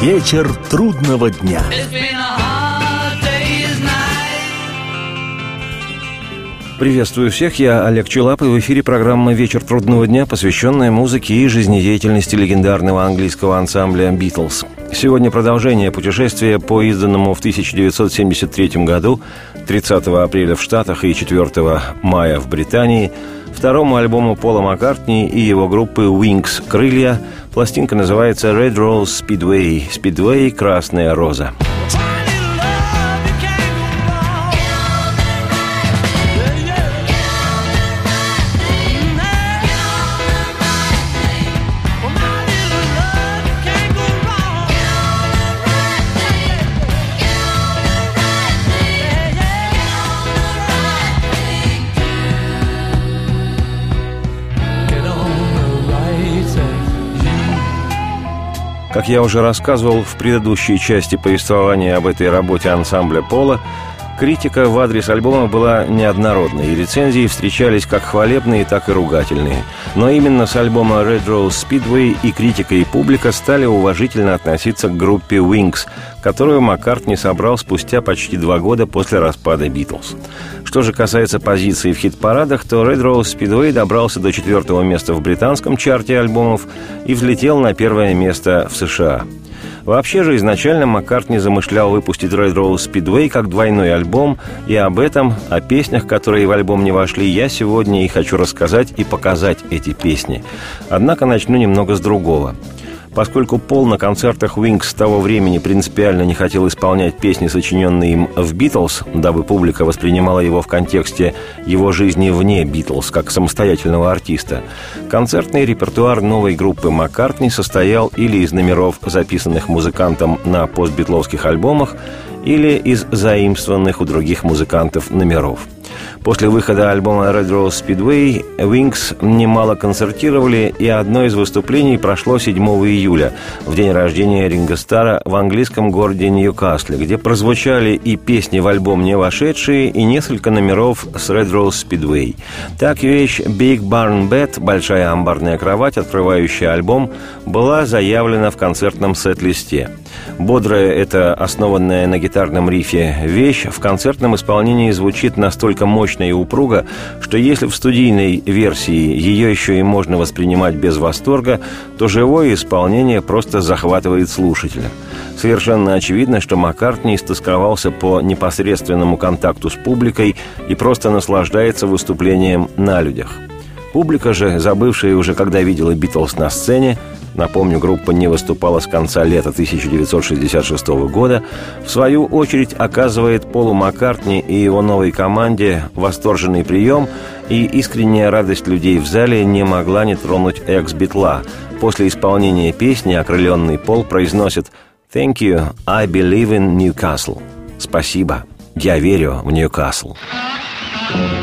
Вечер трудного дня. Приветствую всех, я Олег Челап, и в эфире программа «Вечер трудного дня», посвященная музыке и жизнедеятельности легендарного английского ансамбля «Битлз». Сегодня продолжение путешествия по изданному в 1973 году, 30 апреля в Штатах и 4 мая в Британии, второму альбому Пола Маккартни и его группы Wings «Крылья». Пластинка называется «Red Rose Speedway» – «Speedway. Красная роза». Как я уже рассказывал в предыдущей части повествования об этой работе ансамбля Пола, критика в адрес альбома была неоднородной, и рецензии встречались как хвалебные, так и ругательные. Но именно с альбома Red Rose Speedway и критика, и публика стали уважительно относиться к группе Wings, которую Маккартни собрал спустя почти два года после распада «Битлз». Что же касается позиции в хит-парадах, то Red Rose Speedway добрался до четвертого места в британском чарте альбомов и взлетел на первое место в США. Вообще же изначально Маккартни замышлял выпустить Red Rose Speedway как двойной альбом, и об этом, о песнях, которые в альбом не вошли, я сегодня и хочу рассказать и показать эти песни. Однако начну немного с другого – Поскольку Пол на концертах Wings того времени принципиально не хотел исполнять песни, сочиненные им в «Битлз», дабы публика воспринимала его в контексте его жизни вне «Битлз», как самостоятельного артиста, концертный репертуар новой группы Маккартни состоял или из номеров, записанных музыкантом на постбитловских альбомах, или из заимствованных у других музыкантов номеров – После выхода альбома Red Rose Speedway Wings немало концертировали, и одно из выступлений прошло 7 июля, в день рождения Ринга Стара в английском городе Ньюкасле, где прозвучали и песни в альбом не вошедшие, и несколько номеров с Red Rose Speedway. Так вещь Big Barn Bed, большая амбарная кровать, открывающая альбом, была заявлена в концертном сет-листе. Бодрая эта, основанная на гитарном рифе, вещь в концертном исполнении звучит настолько мощно и упруго, что если в студийной версии ее еще и можно воспринимать без восторга, то живое исполнение просто захватывает слушателя. Совершенно очевидно, что Маккартни истосковался по непосредственному контакту с публикой и просто наслаждается выступлением на людях. Публика же, забывшая уже, когда видела Битлз на сцене, Напомню, группа не выступала с конца лета 1966 года. В свою очередь оказывает Полу Маккартни и его новой команде восторженный прием, и искренняя радость людей в зале не могла не тронуть экс-битла. После исполнения песни окрыленный Пол произносит «Thank you, I believe in Newcastle». «Спасибо, я верю в Ньюкасл». thank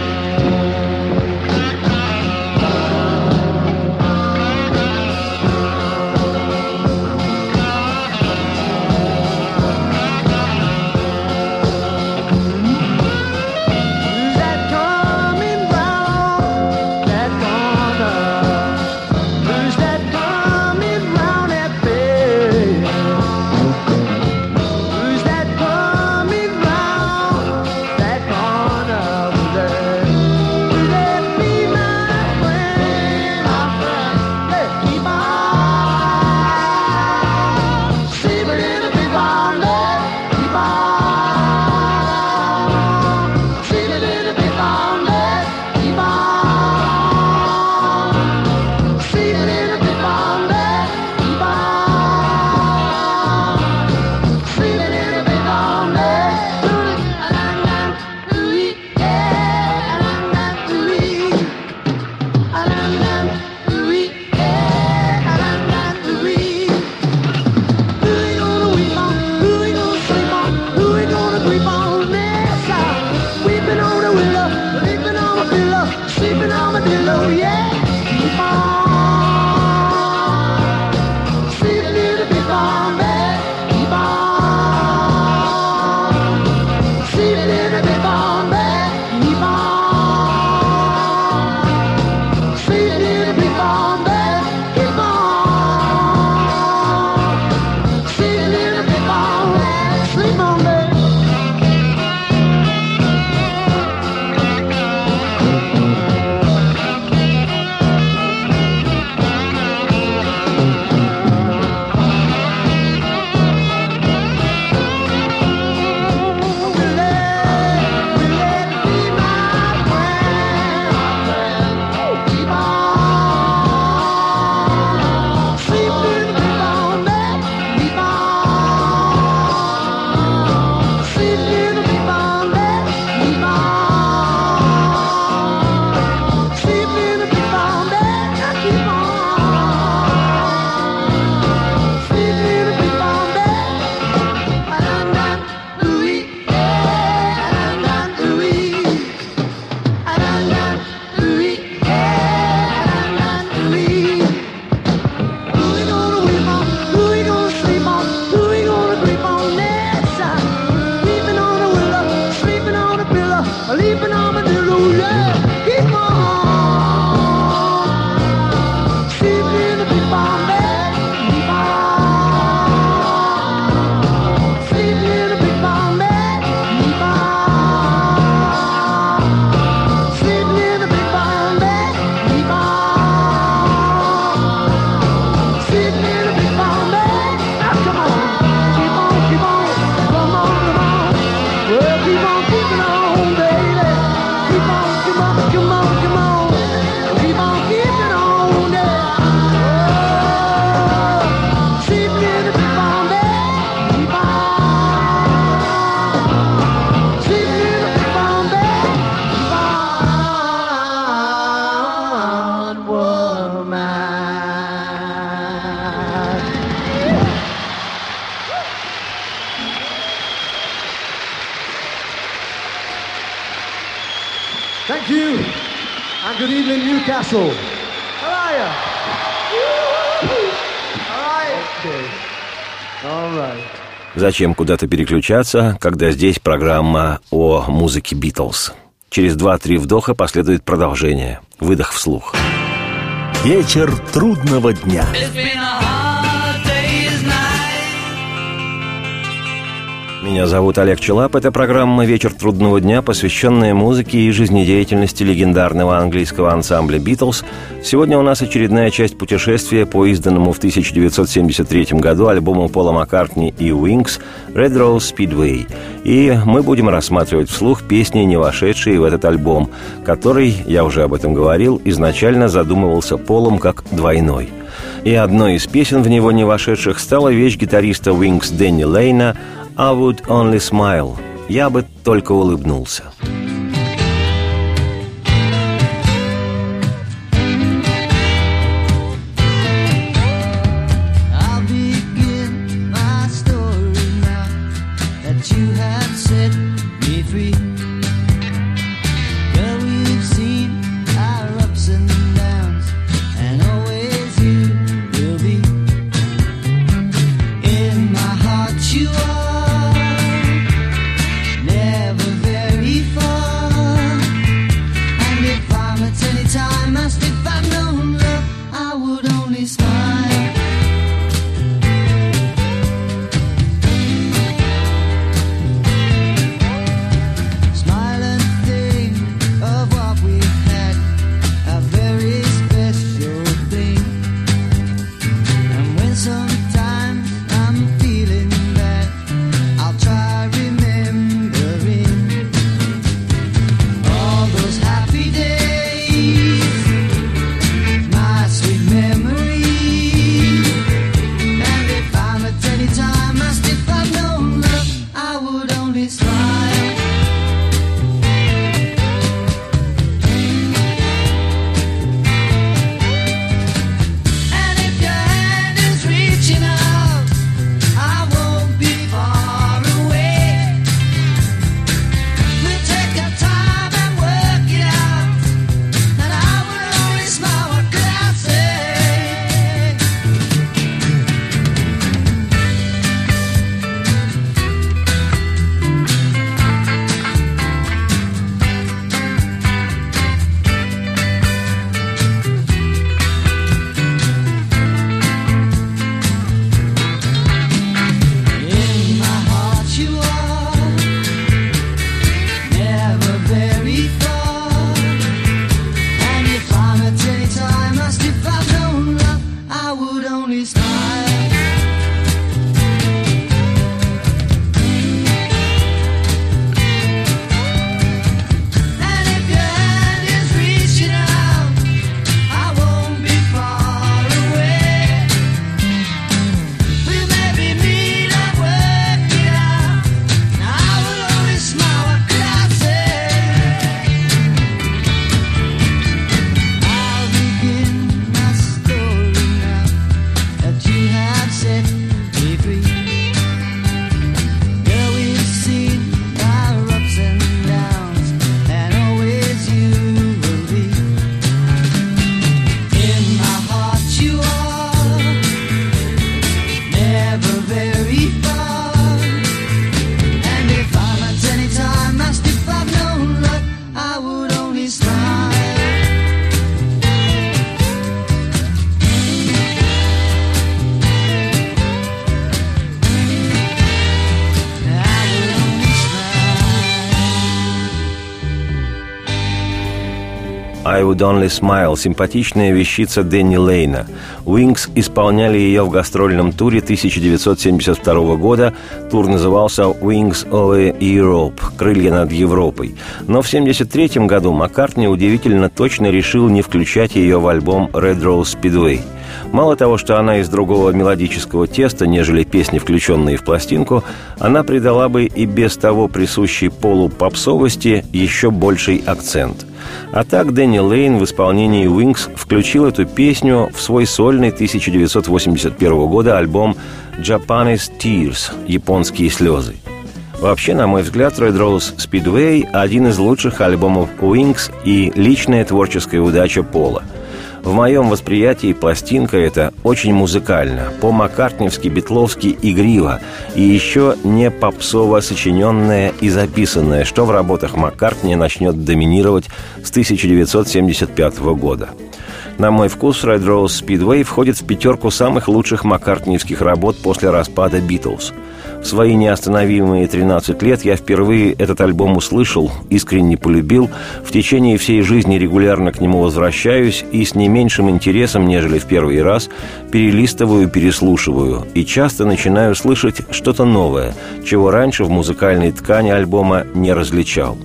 keeping on little, yeah. Зачем куда-то переключаться, когда здесь программа о музыке Битлз? Через два-три вдоха последует продолжение. Выдох вслух. Вечер трудного дня. Меня зовут Олег Челап. Это программа «Вечер трудного дня», посвященная музыке и жизнедеятельности легендарного английского ансамбля «Битлз». Сегодня у нас очередная часть путешествия по изданному в 1973 году альбому Пола Маккартни и Wings «Red Rose Speedway». И мы будем рассматривать вслух песни, не вошедшие в этот альбом, который, я уже об этом говорил, изначально задумывался Полом как двойной – и одной из песен в него не вошедших стала вещь гитариста Wings Дэнни Лейна «I would only smile» – «Я бы только улыбнулся». «I would only smile» – симпатичная вещица Дэнни Лейна. Wings исполняли ее в гастрольном туре 1972 года. Тур назывался «Wings over Europe» – «Крылья над Европой». Но в 1973 году Маккартни удивительно точно решил не включать ее в альбом «Red Rose Speedway». Мало того, что она из другого мелодического теста, нежели песни, включенные в пластинку, она придала бы и без того присущей полу попсовости еще больший акцент. А так Дэнни Лейн в исполнении Wings включил эту песню в свой сольный 1981 года альбом «Japanese Tears» – «Японские слезы». Вообще, на мой взгляд, Red Rose Speedway – один из лучших альбомов Wings и личная творческая удача Пола. В моем восприятии пластинка эта очень музыкальна, по-маккартневски, битловски игриво и еще не попсово сочиненная и записанная, что в работах Маккартни начнет доминировать с 1975 года. На мой вкус, Red Rose Speedway входит в пятерку самых лучших маккартниевских работ после распада «Битлз». В свои неостановимые 13 лет я впервые этот альбом услышал, искренне полюбил, в течение всей жизни регулярно к нему возвращаюсь и с не меньшим интересом, нежели в первый раз, перелистываю, переслушиваю и часто начинаю слышать что-то новое, чего раньше в музыкальной ткани альбома не различал.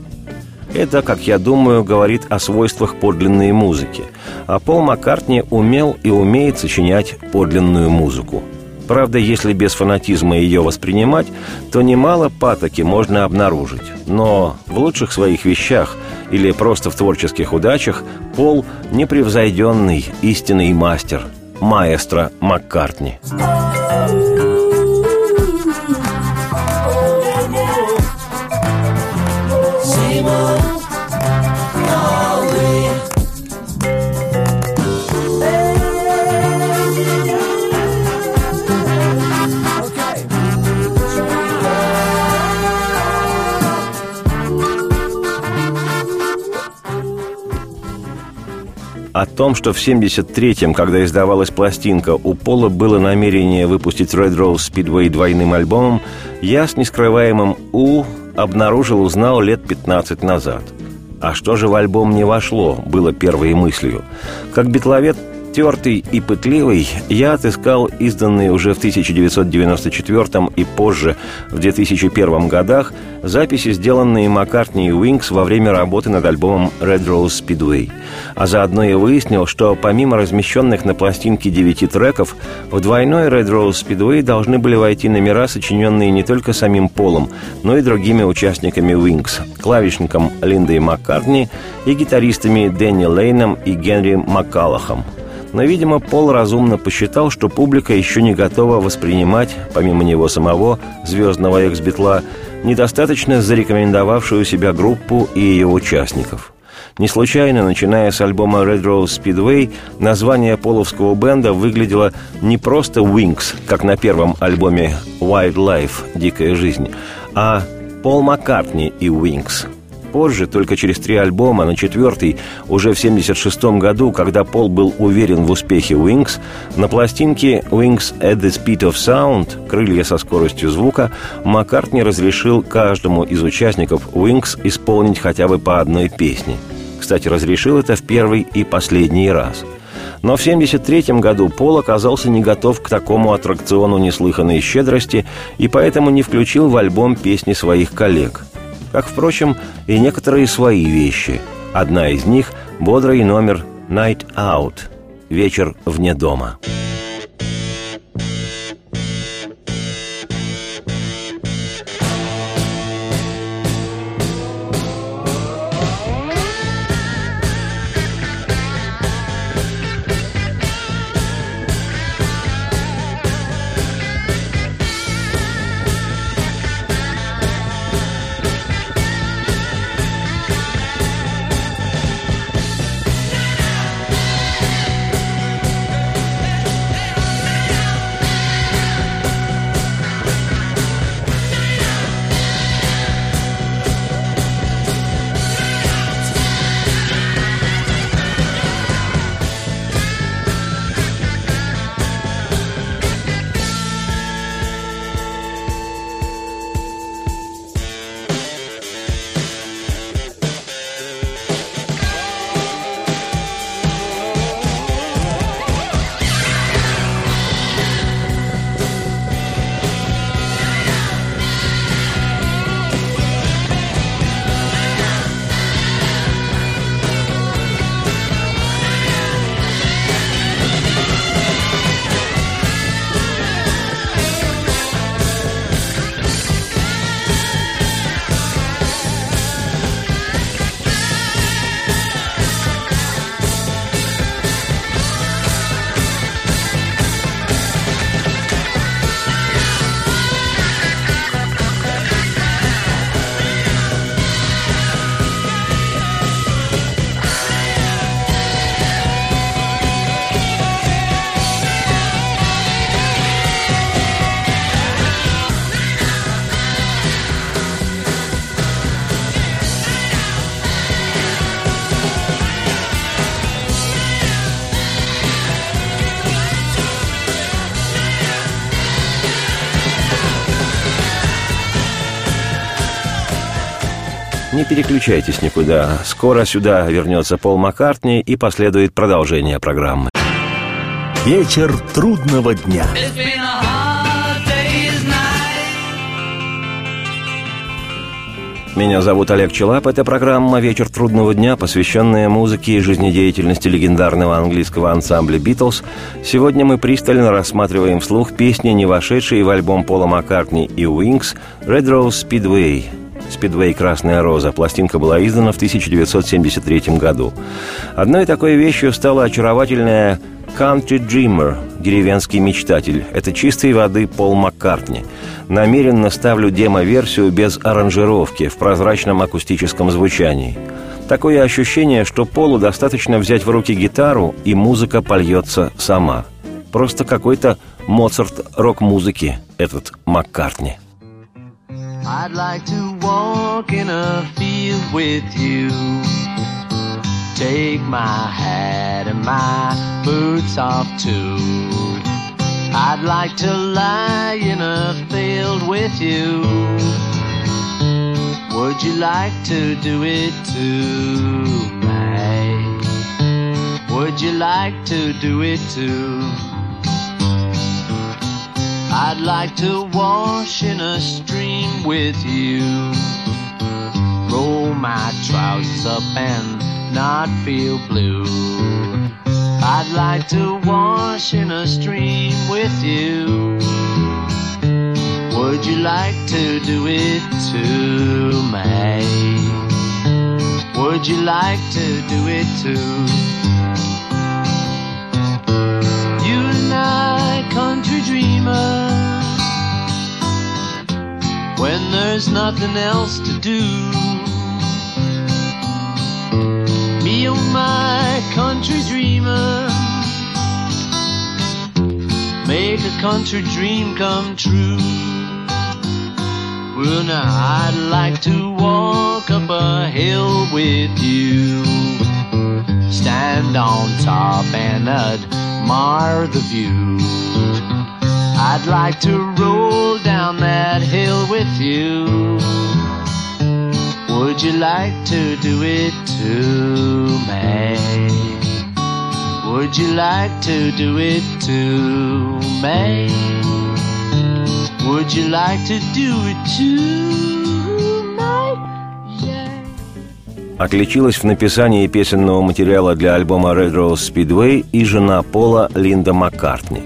Это, как я думаю, говорит о свойствах подлинной музыки. А Пол Маккартни умел и умеет сочинять подлинную музыку. Правда, если без фанатизма ее воспринимать, то немало патоки можно обнаружить. Но в лучших своих вещах или просто в творческих удачах Пол – непревзойденный истинный мастер, маэстро Маккартни. О том, что в 73-м, когда издавалась пластинка, у Пола было намерение выпустить Red Rose Speedway двойным альбомом, я с нескрываемым «У» обнаружил, узнал лет 15 назад. А что же в альбом не вошло, было первой мыслью. Как битловед Тертый и пытливый, я отыскал изданные уже в 1994 и позже, в 2001 годах, записи, сделанные Маккартни и Уинкс во время работы над альбомом Red Rose Speedway. А заодно я выяснил, что помимо размещенных на пластинке девяти треков, в двойной Red Rose Speedway должны были войти номера, сочиненные не только самим Полом, но и другими участниками Уинкс, клавишником Линдой Маккартни и гитаристами Дэнни Лейном и Генри Маккалахом – но, видимо, Пол разумно посчитал, что публика еще не готова воспринимать, помимо него самого, звездного экс-битла, недостаточно зарекомендовавшую себя группу и ее участников. Не случайно, начиная с альбома Red Rose Speedway, название половского бенда выглядело не просто Wings, как на первом альбоме Wildlife – Дикая жизнь, а Пол Маккартни и Wings – Позже, только через три альбома, на четвертый, уже в 1976 году, когда Пол был уверен в успехе Wings, на пластинке Wings at the Speed of Sound «Крылья со скоростью звука» Маккартни разрешил каждому из участников Wings исполнить хотя бы по одной песне. Кстати, разрешил это в первый и последний раз – но в 1973 году Пол оказался не готов к такому аттракциону неслыханной щедрости и поэтому не включил в альбом песни своих коллег как, впрочем, и некоторые свои вещи. Одна из них – бодрый номер «Night Out» – «Вечер вне дома». Не переключайтесь никуда. Скоро сюда вернется Пол Маккартни и последует продолжение программы. Вечер трудного дня. Меня зовут Олег Челап. Это программа «Вечер трудного дня», посвященная музыке и жизнедеятельности легендарного английского ансамбля «Битлз». Сегодня мы пристально рассматриваем вслух песни, не вошедшие в альбом Пола Маккартни и «Уинкс» «Red Rose Speedway», «Спидвей. Красная роза». Пластинка была издана в 1973 году. Одной такой вещью стала очаровательная «Country Dreamer» – «Деревенский мечтатель». Это чистой воды Пол Маккартни. Намеренно ставлю демо-версию без аранжировки, в прозрачном акустическом звучании. Такое ощущение, что Полу достаточно взять в руки гитару, и музыка польется сама. Просто какой-то Моцарт рок-музыки этот Маккартни. I'd like to walk in a field with you. Take my hat and my boots off too. I'd like to lie in a field with you. Would you like to do it too, May? Would you like to do it too? I'd like to wash in a stream with you. Roll my trousers up and not feel blue. I'd like to wash in a stream with you. Would you like to do it too, May? Would you like to do it too? Country dreamer when there's nothing else to do. Me, oh my country dreamer, make a country dream come true. Well, now I'd like to walk up a hill with you. Stand on top and admire the view. I'd like to roll down that hill with you. Would you like to do it too, May? Would you like to do it too, May? Would you like to do it too, Отличилась в написании песенного материала для альбома Red Rose Speedway и жена Пола Линда Маккартни.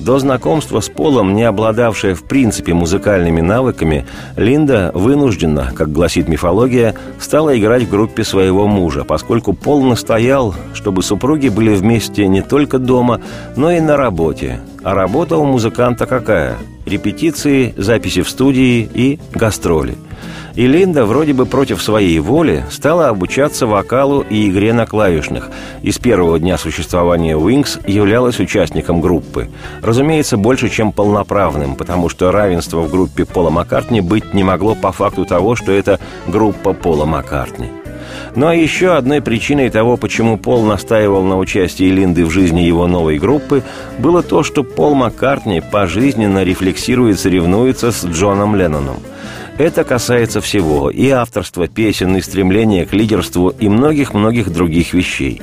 До знакомства с Полом, не обладавшая в принципе музыкальными навыками, Линда вынуждена, как гласит мифология, стала играть в группе своего мужа, поскольку Пол настоял, чтобы супруги были вместе не только дома, но и на работе. А работа у музыканта какая? Репетиции, записи в студии и гастроли – и Линда, вроде бы против своей воли, стала обучаться вокалу и игре на клавишных. И с первого дня существования Wings являлась участником группы. Разумеется, больше, чем полноправным, потому что равенства в группе Пола Маккартни быть не могло по факту того, что это группа Пола Маккартни. Ну а еще одной причиной того, почему Пол настаивал на участии Линды в жизни его новой группы, было то, что Пол Маккартни пожизненно рефлексирует, соревнуется с Джоном Ленноном. Это касается всего – и авторства песен, и стремления к лидерству, и многих-многих других вещей.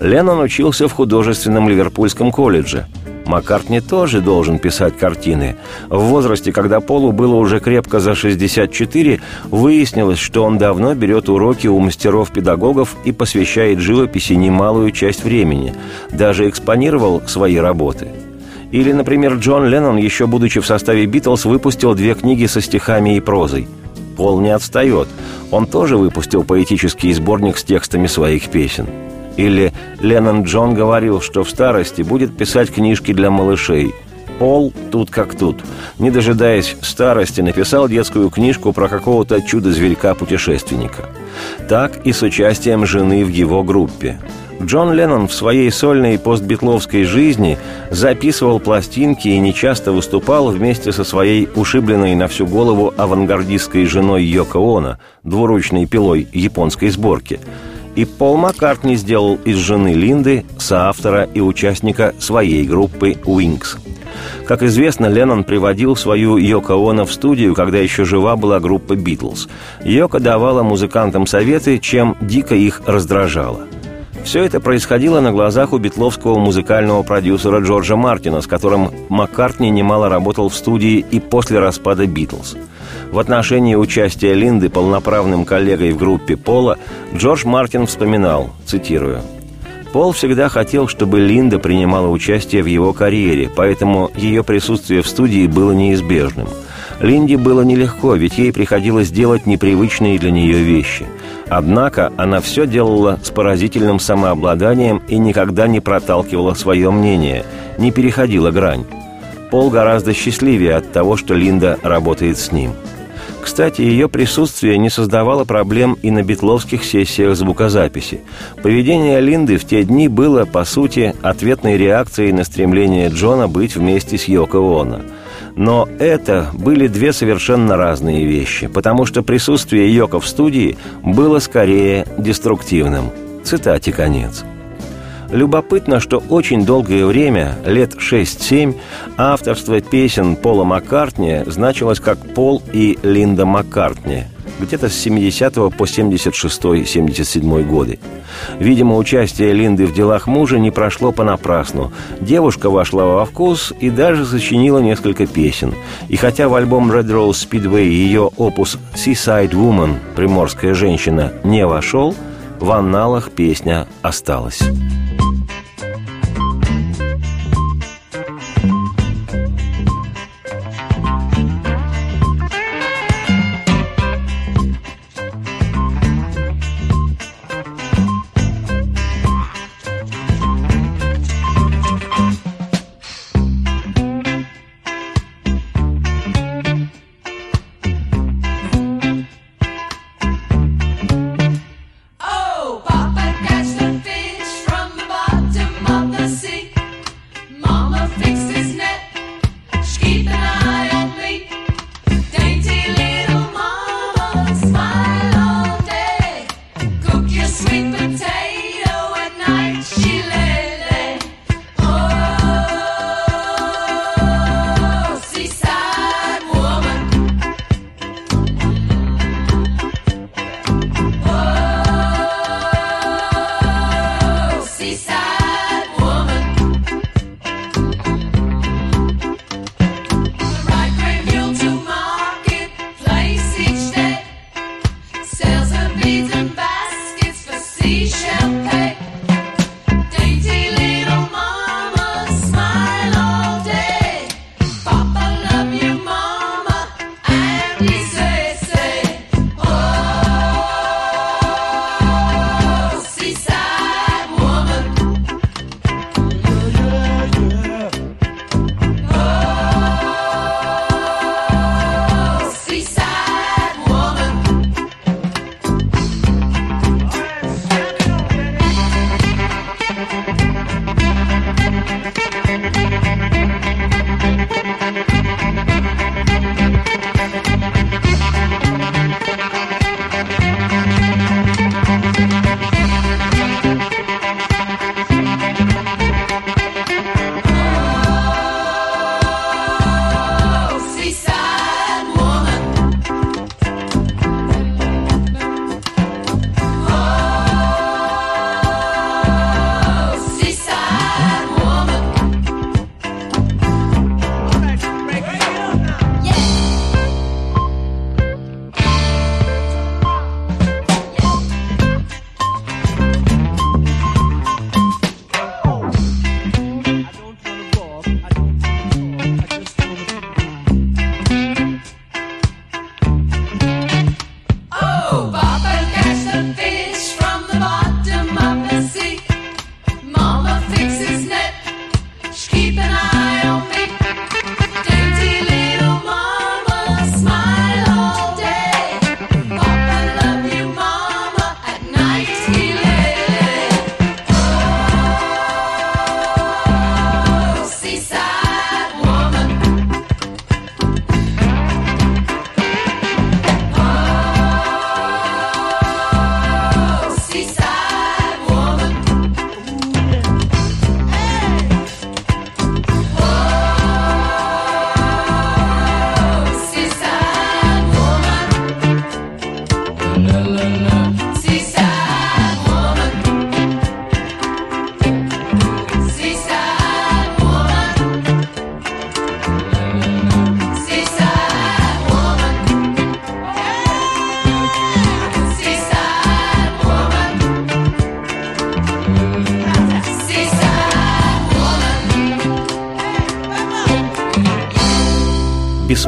Леннон учился в художественном Ливерпульском колледже. Маккартни тоже должен писать картины. В возрасте, когда Полу было уже крепко за 64, выяснилось, что он давно берет уроки у мастеров-педагогов и посвящает живописи немалую часть времени. Даже экспонировал свои работы – или, например, Джон Леннон, еще будучи в составе «Битлз», выпустил две книги со стихами и прозой. Пол не отстает. Он тоже выпустил поэтический сборник с текстами своих песен. Или Леннон Джон говорил, что в старости будет писать книжки для малышей. Пол тут как тут. Не дожидаясь старости, написал детскую книжку про какого-то чудо-зверька-путешественника. Так и с участием жены в его группе. Джон Леннон в своей сольной постбитловской жизни записывал пластинки и нечасто выступал вместе со своей ушибленной на всю голову авангардистской женой Йоко Оно, двуручной пилой японской сборки. И Пол Маккартни сделал из жены Линды соавтора и участника своей группы «Wings». Как известно, Леннон приводил свою Йоко Оно в студию, когда еще жива была группа «Битлз». Йоко давала музыкантам советы, чем дико их раздражала. Все это происходило на глазах у битловского музыкального продюсера Джорджа Мартина, с которым Маккартни немало работал в студии и после распада «Битлз». В отношении участия Линды полноправным коллегой в группе Пола Джордж Мартин вспоминал, цитирую, Пол всегда хотел, чтобы Линда принимала участие в его карьере, поэтому ее присутствие в студии было неизбежным. Линде было нелегко, ведь ей приходилось делать непривычные для нее вещи. Однако она все делала с поразительным самообладанием и никогда не проталкивала свое мнение, не переходила грань. Пол гораздо счастливее от того, что Линда работает с ним – кстати, ее присутствие не создавало проблем и на битловских сессиях звукозаписи. Поведение Линды в те дни было, по сути, ответной реакцией на стремление Джона быть вместе с Йоко Оно. Но это были две совершенно разные вещи, потому что присутствие Йоко в студии было скорее деструктивным. Цитате конец. Любопытно, что очень долгое время, лет 6-7, авторство песен Пола Маккартни значилось как Пол и Линда Маккартни где-то с 70 по 76-77 годы. Видимо, участие Линды в делах мужа не прошло понапрасну. Девушка вошла во вкус и даже сочинила несколько песен. И хотя в альбом Red Rose Speedway ее опус «Seaside Woman» «Приморская женщина» не вошел, в анналах песня осталась.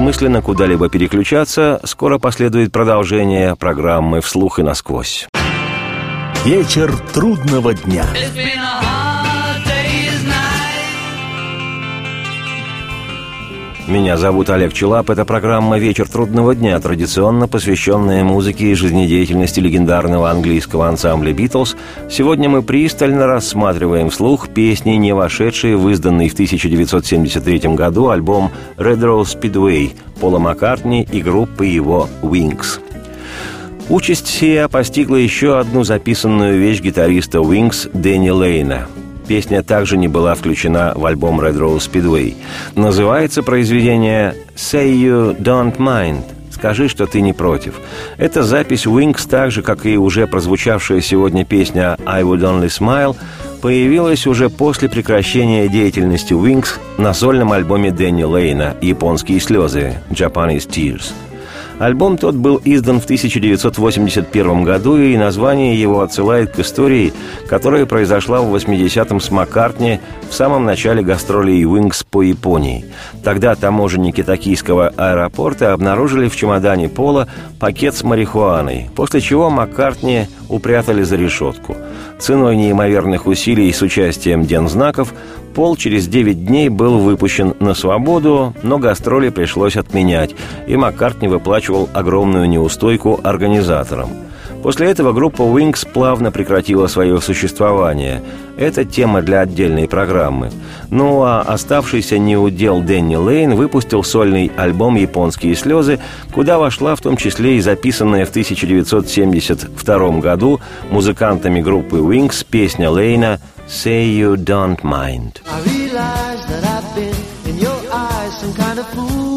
Бессмысленно куда-либо переключаться, скоро последует продолжение программы «Вслух и насквозь». Вечер трудного дня. Меня зовут Олег Челап. Это программа «Вечер трудного дня», традиционно посвященная музыке и жизнедеятельности легендарного английского ансамбля «Битлз». Сегодня мы пристально рассматриваем вслух песни, не вошедшие в изданный в 1973 году альбом «Red Rose Speedway» Пола Маккартни и группы его «Wings». Участь сия постигла еще одну записанную вещь гитариста Wings Дэнни Лейна. Песня также не была включена в альбом Red Rose Speedway. Называется произведение «Say You Don't Mind» «Скажи, что ты не против». Эта запись Wings, так же, как и уже прозвучавшая сегодня песня «I Would Only Smile», появилась уже после прекращения деятельности Wings на сольном альбоме Дэнни Лейна «Японские слезы» «Japanese Tears». Альбом тот был издан в 1981 году, и название его отсылает к истории, которая произошла в 80-м с Маккартни в самом начале гастролей Wings по Японии. Тогда таможенники токийского аэропорта обнаружили в чемодане Пола пакет с марихуаной, после чего Маккартни упрятали за решетку. Ценой неимоверных усилий с участием дензнаков Пол через 9 дней был выпущен на свободу, но гастроли пришлось отменять, и Маккартни выплачивал огромную неустойку организаторам. После этого группа Wings плавно прекратила свое существование. Это тема для отдельной программы. Ну а оставшийся неудел Дэнни Лейн выпустил сольный альбом «Японские слезы», куда вошла в том числе и записанная в 1972 году музыкантами группы Wings песня Лейна «Say You Don't Mind». I realize that I've been in your eyes some kind of fool.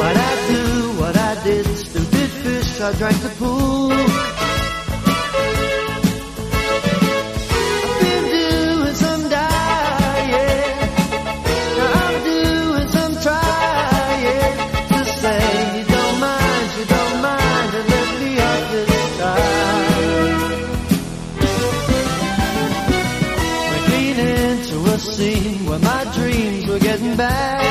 What I do, what I did, stupid fish, I drank the pool. back.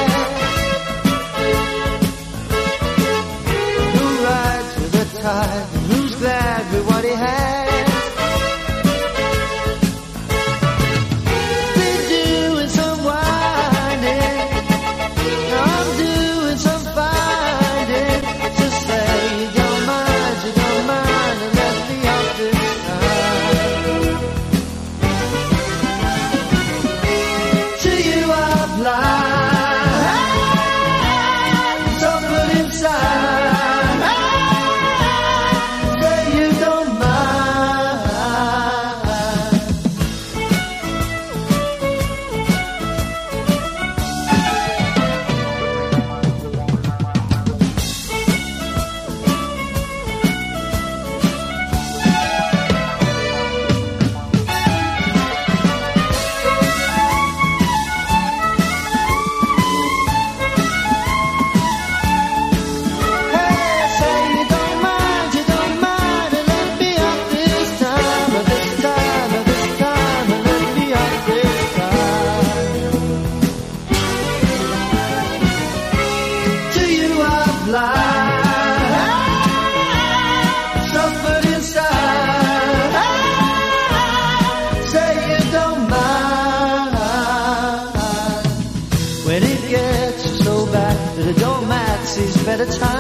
at a time.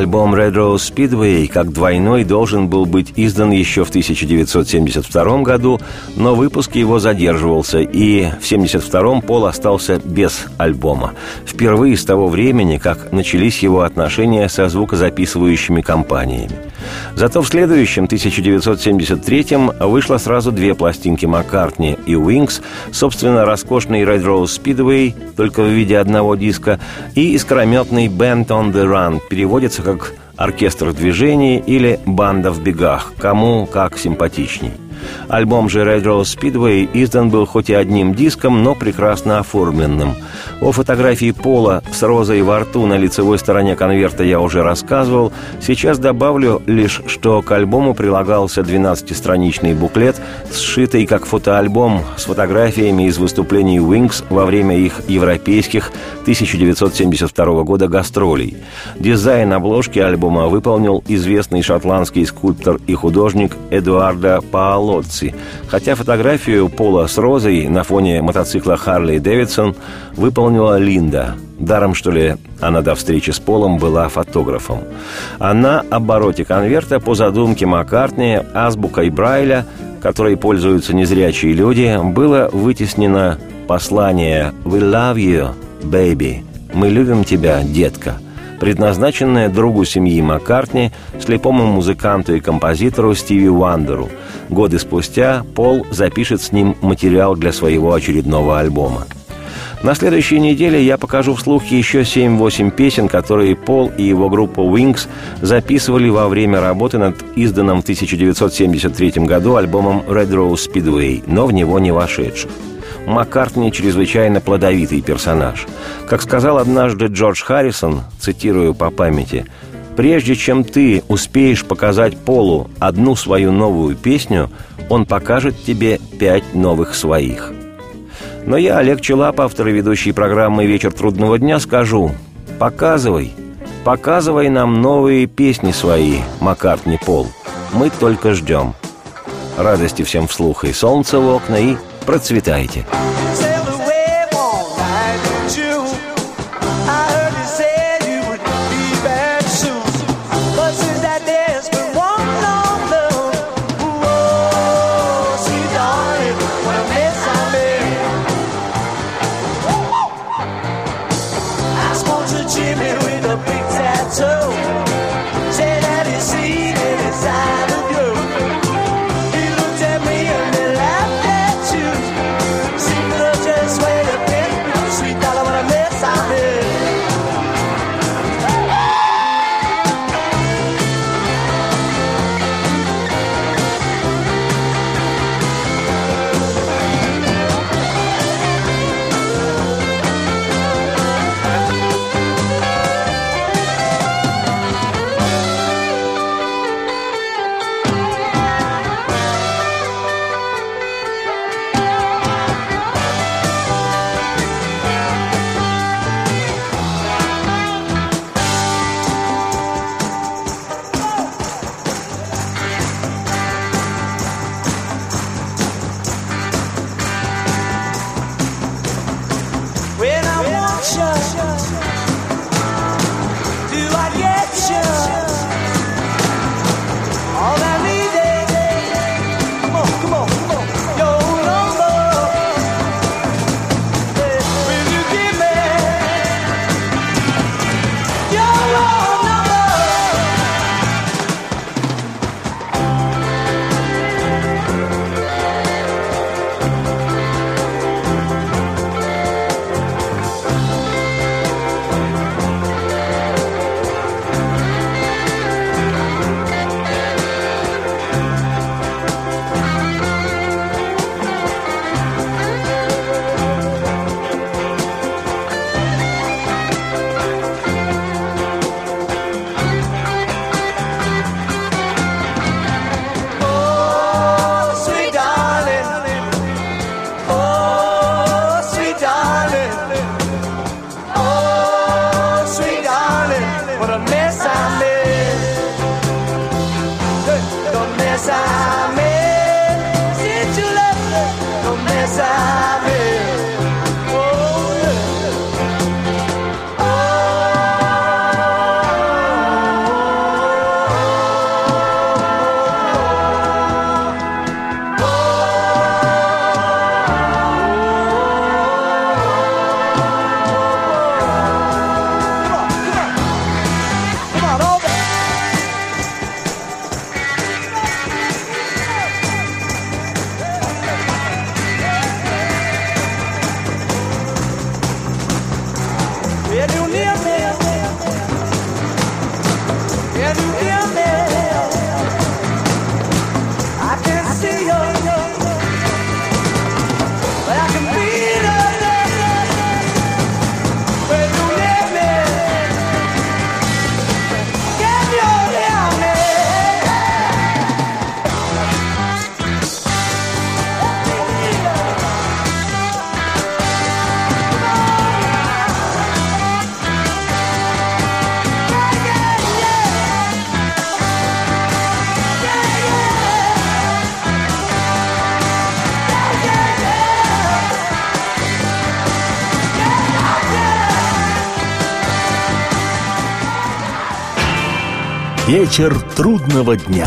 Альбом Red Rose Speedway как двойной должен был быть издан еще в 1972 году, но выпуск его задерживался, и в 1972 Пол остался без альбома. Впервые с того времени, как начались его отношения со звукозаписывающими компаниями. Зато в следующем, 1973-м, вышло сразу две пластинки Маккартни и Уинкс, собственно, роскошный Red Rose Speedway, только в виде одного диска, и искрометный Band on the Run, переводится как «Оркестр в движении» или «Банда в бегах», кому как симпатичней. Альбом же Red Rose Speedway издан был хоть и одним диском, но прекрасно оформленным. О фотографии Пола с розой во рту на лицевой стороне конверта я уже рассказывал. Сейчас добавлю лишь, что к альбому прилагался 12-страничный буклет, сшитый как фотоальбом с фотографиями из выступлений Wings во время их европейских 1972 года гастролей. Дизайн обложки альбома выполнил известный шотландский скульптор и художник Эдуардо Паолоцци, хотя фотографию Пола с розой на фоне мотоцикла Харли Дэвидсон выполнила Линда. Даром, что ли, она до встречи с Полом была фотографом. А на обороте конверта по задумке Маккартни азбукой Брайля, которой пользуются незрячие люди, было вытеснено послание «We love you, baby» «Мы любим тебя, детка», предназначенное другу семьи Маккартни, слепому музыканту и композитору Стиви Уандеру. Годы спустя Пол запишет с ним материал для своего очередного альбома. На следующей неделе я покажу вслух еще 7-8 песен, которые Пол и его группа Wings записывали во время работы над изданным в 1973 году альбомом Red Rose Speedway, но в него не вошедших. Маккартни чрезвычайно плодовитый персонаж. Как сказал однажды Джордж Харрисон, цитирую по памяти, «Прежде чем ты успеешь показать Полу одну свою новую песню, он покажет тебе пять новых своих». Но я, Олег Челап, автор и ведущий программы «Вечер трудного дня», скажу «Показывай, показывай нам новые песни свои, Маккартни Пол. Мы только ждем». Радости всем вслух и солнца в окна, и процветайте. Вечер трудного дня.